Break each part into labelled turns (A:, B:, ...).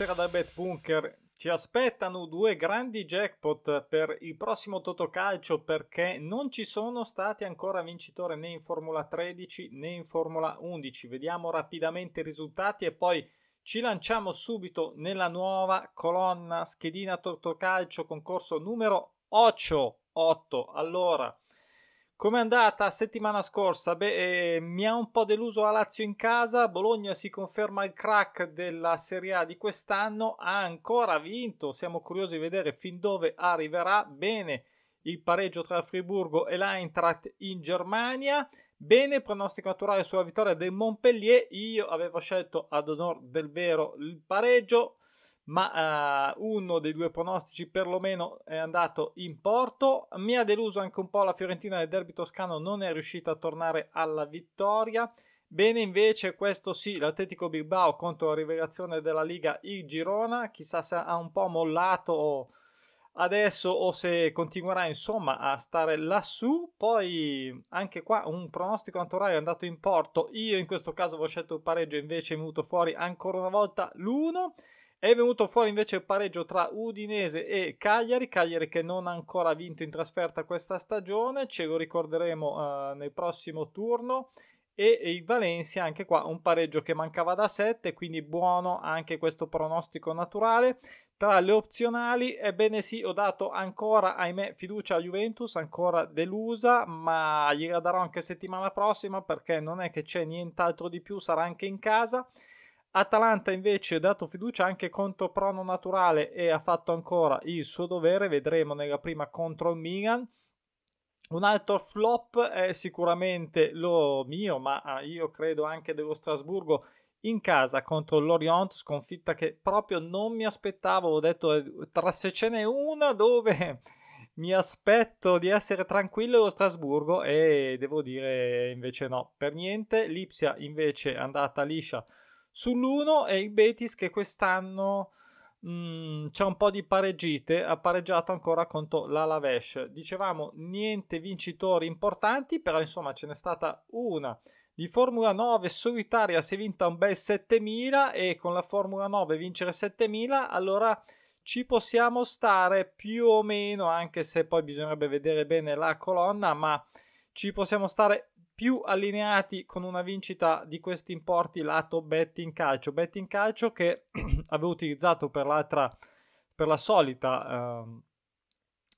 A: Buonasera da Bet Bunker. Ci aspettano due grandi jackpot per il prossimo Totocalcio perché non ci sono stati ancora vincitori né in Formula 13 né in Formula 11. Vediamo rapidamente i risultati e poi ci lanciamo subito nella nuova colonna schedina Totocalcio concorso numero 8. 8. Allora, come è andata settimana scorsa? Beh, eh, mi ha un po' deluso la Lazio in casa. Bologna si conferma il crack della Serie A di quest'anno. Ha ancora vinto. Siamo curiosi di vedere fin dove arriverà. Bene il pareggio tra Friburgo e l'Eintracht in Germania. Bene pronostico naturale sulla vittoria del Montpellier. Io avevo scelto ad onor del vero il pareggio ma uh, uno dei due pronostici perlomeno è andato in porto. Mi ha deluso anche un po' la Fiorentina del derby toscano, non è riuscita a tornare alla vittoria. Bene invece questo sì, l'Atletico Bilbao contro la rivelazione della Liga il Girona, chissà se ha un po' mollato adesso o se continuerà insomma a stare lassù. Poi anche qua un pronostico naturale è andato in porto, io in questo caso avevo scelto il pareggio invece è venuto fuori ancora una volta l'1. È venuto fuori invece il pareggio tra Udinese e Cagliari, Cagliari che non ha ancora vinto in trasferta questa stagione, ce lo ricorderemo uh, nel prossimo turno. E, il Valencia anche qua un pareggio che mancava da 7, quindi buono anche questo pronostico naturale. Tra le opzionali, ebbene sì, ho dato ancora, ahimè, fiducia a Juventus, ancora delusa, ma gliela darò anche settimana prossima perché non è che c'è nient'altro di più, sarà anche in casa. Atalanta invece ha dato fiducia anche contro Prono Naturale e ha fatto ancora il suo dovere, vedremo nella prima contro il Milan. Un altro flop è sicuramente lo mio, ma ah, io credo anche dello Strasburgo in casa contro l'Orient, sconfitta che proprio non mi aspettavo. Ho detto eh, tra se ce n'è una dove mi aspetto di essere tranquillo lo Strasburgo e devo dire invece no, per niente. Lipsia invece è andata liscia Sull'1 è il Betis che quest'anno mh, mm, c'è un po' di pareggite, ha pareggiato ancora contro l'Alavesh. Dicevamo niente vincitori importanti, però insomma ce n'è stata una di Formula 9 solitaria si è vinta un bel 7000 e con la Formula 9 vincere 7000 allora ci possiamo stare più o meno anche se poi bisognerebbe vedere bene la colonna ma ci possiamo stare più allineati con una vincita di questi importi lato betting calcio. Betting calcio che avevo utilizzato per l'altra, per la solita eh,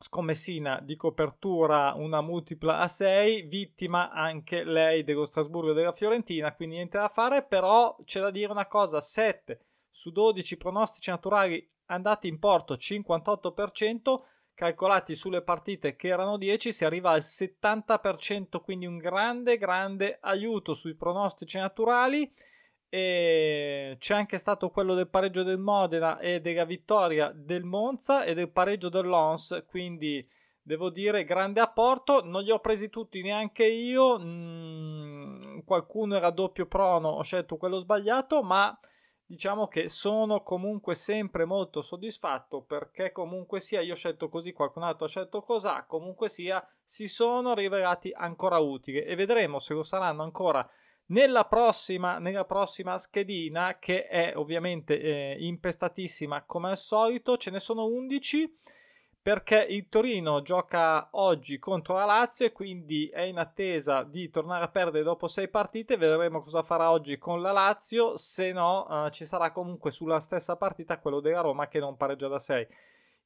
A: scommessina di copertura, una multipla a 6, vittima anche lei dello Strasburgo e della Fiorentina, quindi niente da fare, però c'è da dire una cosa, 7 su 12 pronostici naturali andati in porto, 58%, calcolati sulle partite che erano 10 si arriva al 70%, quindi un grande grande aiuto sui pronostici naturali. E c'è anche stato quello del pareggio del Modena e della vittoria del Monza e del pareggio dell'Ons, quindi devo dire grande apporto, non li ho presi tutti neanche io, mm, qualcuno era doppio prono, ho scelto quello sbagliato, ma diciamo che sono comunque sempre molto soddisfatto perché comunque sia io ho scelto così, qualcun altro ha scelto cos'ha, comunque sia si sono rivelati ancora utili e vedremo se lo saranno ancora nella prossima, nella prossima schedina che è ovviamente eh, impestatissima come al solito, ce ne sono 11 perché il Torino gioca oggi contro la Lazio e quindi è in attesa di tornare a perdere dopo sei partite. Vedremo cosa farà oggi con la Lazio. Se no, uh, ci sarà comunque sulla stessa partita quello della Roma che non pareggia da 6.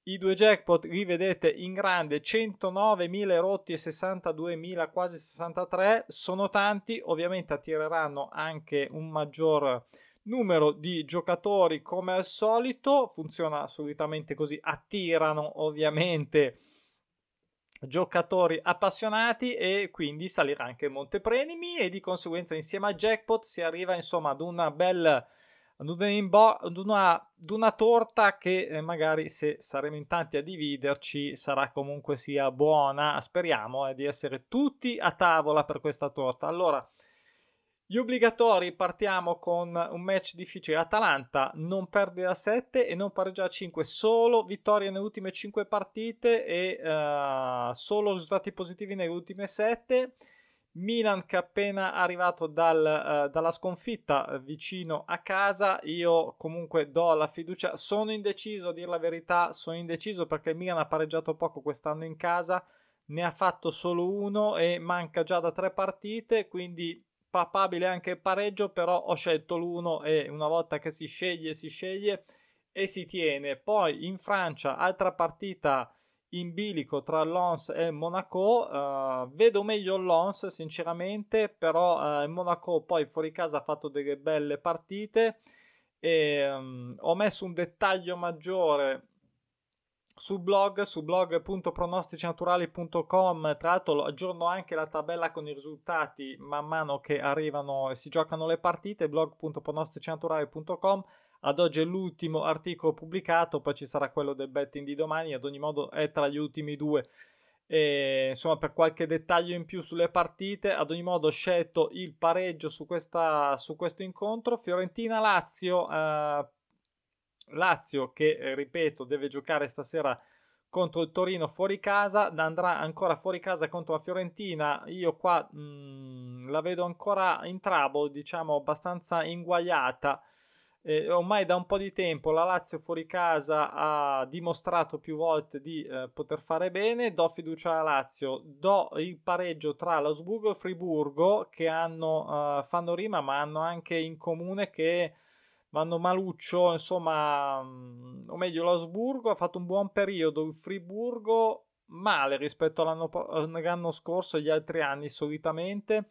A: I due jackpot li vedete in grande 109.000 rotti e 62.000 quasi 63 sono tanti ovviamente attireranno anche un maggior numero di giocatori come al solito, funziona solitamente così, attirano ovviamente giocatori appassionati e quindi salirà anche il montepremi e di conseguenza insieme al jackpot si arriva insomma ad una bella ad una, ad una, ad una torta che eh, magari se saremo in tanti a dividerci sarà comunque sia buona. Speriamo eh, di essere tutti a tavola per questa torta. Allora gli obbligatori partiamo con un match difficile. Atalanta non perde a 7 e non pareggia a 5, solo vittorie nelle ultime 5 partite e uh, solo risultati positivi nelle ultime 7. Milan che è appena arrivato dal, uh, dalla sconfitta uh, vicino a casa, io comunque do la fiducia, sono indeciso a dire la verità, sono indeciso perché il Milan ha pareggiato poco quest'anno in casa, ne ha fatto solo uno e manca già da tre partite, quindi papabile anche il pareggio, però ho scelto l'uno e una volta che si sceglie si sceglie e si tiene. Poi in Francia altra partita in bilico tra Lens e Monaco. Uh, vedo meglio Lens, sinceramente, però uh, Monaco poi fuori casa ha fatto delle belle partite. E, um, ho messo un dettaglio maggiore sul blog, su blog.pronosticinaturali.com. Tra l'altro aggiorno anche la tabella con i risultati man mano che arrivano e si giocano le partite. blog.pronosticinaturali.com ad oggi è l'ultimo articolo pubblicato, poi ci sarà quello del betting di domani, ad ogni modo è tra gli ultimi due. E, insomma, per qualche dettaglio in più sulle partite, ad ogni modo ho scelto il pareggio su, questa, su questo incontro. Fiorentina-Lazio, eh, Lazio che, eh, ripeto, deve giocare stasera contro il Torino fuori casa, andrà ancora fuori casa contro la Fiorentina. Io qua mh, mm, la vedo ancora in trouble, diciamo abbastanza inguaiata. Eh, ormai da un po' di tempo la Lazio fuori casa ha dimostrato più volte di eh, poter fare bene. Do fiducia alla Lazio, do il pareggio tra l'Osburgo e Friburgo che hanno, uh, fanno rima, ma hanno anche in comune che vanno maluccio. Insomma, um, o meglio, l'Osburgo ha fatto un buon periodo, il Friburgo male rispetto all'anno, all'anno scorso e agli altri anni solitamente.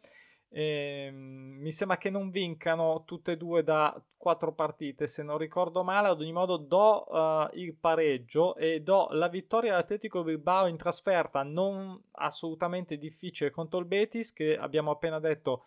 A: Eh, mi sembra che non vincano tutte e due da quattro partite, se non ricordo male. Ad ogni modo, do uh, il pareggio e do la vittoria all'Atletico Bilbao in trasferta, non assolutamente difficile contro il Betis, che abbiamo appena detto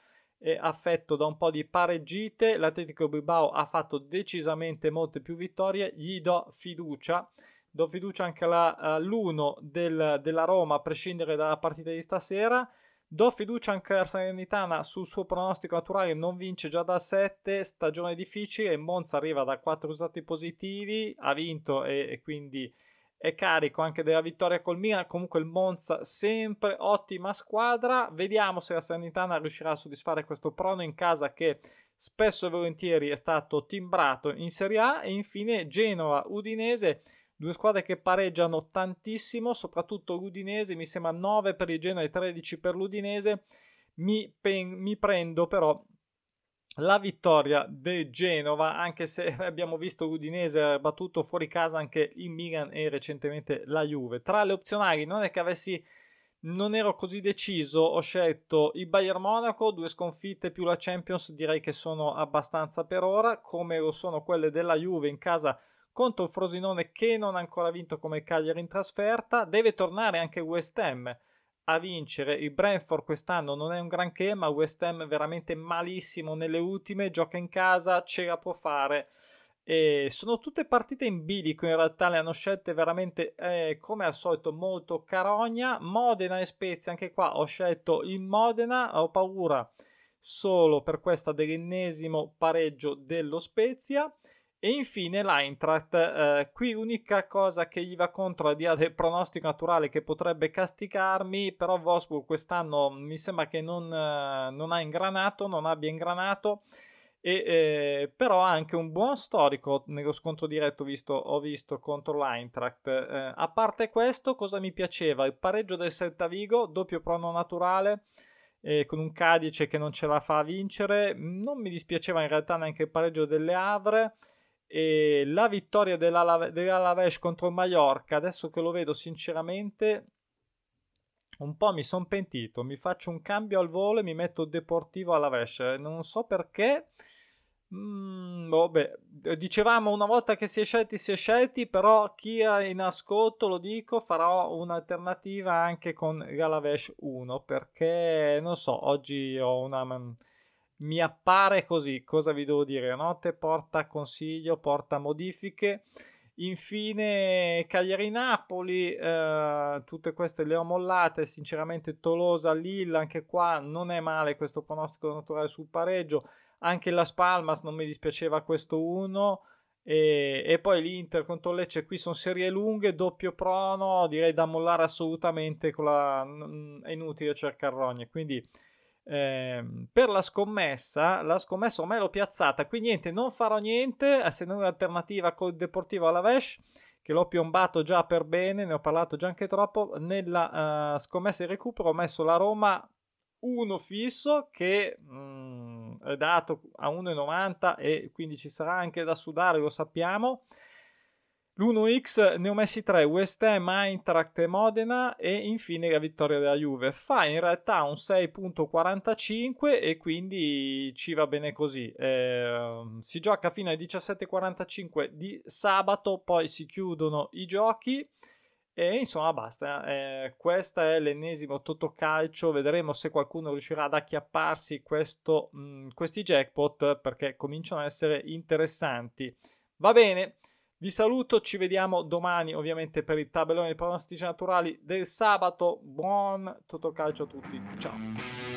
A: affetto da un po' di pareggite. L'Atletico Bilbao ha fatto decisamente molte più vittorie. Gli do fiducia. Do fiducia anche all'1 del, della Roma, a prescindere dalla partita di stasera. Do fiducia anche alla Salernitana sul suo pronostico naturale, non vince già da 7, stagione difficile, Monza arriva da 4 risultati positivi, ha vinto e, e, quindi è carico anche della vittoria col Milan, comunque il Monza sempre ottima squadra, vediamo se la Salernitana riuscirà a soddisfare questo prono in casa che spesso e volentieri è stato timbrato in Serie A e infine Genova Udinese Due squadre che pareggiano tantissimo, soprattutto l'Udinese, mi sembra 9 per il Genoa e 13 per l'Udinese. Mi, pen- mi prendo però la vittoria del Genova, anche se abbiamo visto l'Udinese battuto fuori casa anche il Milan e recentemente la Juve. Tra le opzionali non è che avessi non ero così deciso, ho scelto il Bayern Monaco, due sconfitte più la Champions, direi che sono abbastanza per ora, come lo sono quelle della Juve in casa contro il Frosinone che non ha ancora vinto come Cagliari in trasferta. Deve tornare anche West Ham a vincere. Il Brentford quest'anno non è un granché, ma West Ham veramente malissimo nelle ultime. Gioca in casa, ce la può fare. E sono tutte partite in bilico, in realtà le hanno scelte veramente eh, come al solito molto carogna. Modena e Spezia, anche qua ho scelto il Modena, ho paura solo per questa dell'ennesimo pareggio dello Spezia. E infine l'Eintracht, eh, qui l'unica cosa che gli va contro, al di là del pronostico naturale che potrebbe castigarmi, però Wolfsburg quest'anno mi sembra che non, eh, non ha ingranato, non abbia ingranato, e, eh, però ha anche un buon storico nello scontro diretto visto, ho visto contro l'Eintracht. Eh, a parte questo, cosa mi piaceva? Il pareggio del Celta Vigo, doppio prono naturale, eh, con un Cadice che non ce la fa a vincere. Non mi dispiaceva in realtà neanche il pareggio delle Havre e la vittoria dell'Alaves contro il Mallorca, adesso che lo vedo sinceramente, un po' mi sono pentito. Mi faccio un cambio al volo e mi metto Deportivo Alaves. Non so perché. Mm, vabbè, dicevamo una volta che si è scelti, si è scelti, però chi è in ascolto, lo dico, farò un'alternativa anche con l'Alaves 1 perché non so, oggi ho una mi appare così. Cosa vi devo dire? Notte porta consiglio, porta modifiche. Infine Cagliari-Napoli, eh, tutte queste le ho mollate, sinceramente Tolosa, Lille, anche qua non è male questo pronostico naturale sul pareggio, anche la Spalmas non mi dispiaceva questo 1 e, e, poi l'Inter contro Lecce, qui sono serie lunghe, doppio prono, direi da mollare assolutamente, la, è inutile cercare rogne, quindi eh, per la scommessa, la scommessa ormai l'ho piazzata, qui niente, non farò niente, se non un'alternativa col Deportivo alla Vesh, che l'ho piombato già per bene, ne ho parlato già anche troppo, nella uh, scommessa di recupero ho messo la Roma 1 fisso che mh, mm, è dato a 1,90 e quindi ci sarà anche da sudare, lo sappiamo. L'1x ne ho messi 3, West Ham, Eintracht e Modena e infine la vittoria della Juve. Fa in realtà un 6.45 e quindi ci va bene così. Eh, si gioca fino alle 17.45 di sabato, poi si chiudono i giochi e insomma basta. Eh, questo è l'ennesimo Totocalcio, vedremo se qualcuno riuscirà ad acchiapparsi questo, mh, questi jackpot perché cominciano a essere interessanti. Va bene. Vi saluto, ci vediamo domani ovviamente per il tabellone dei pronostici naturali del sabato. Buon Totocalcio a tutti, ciao!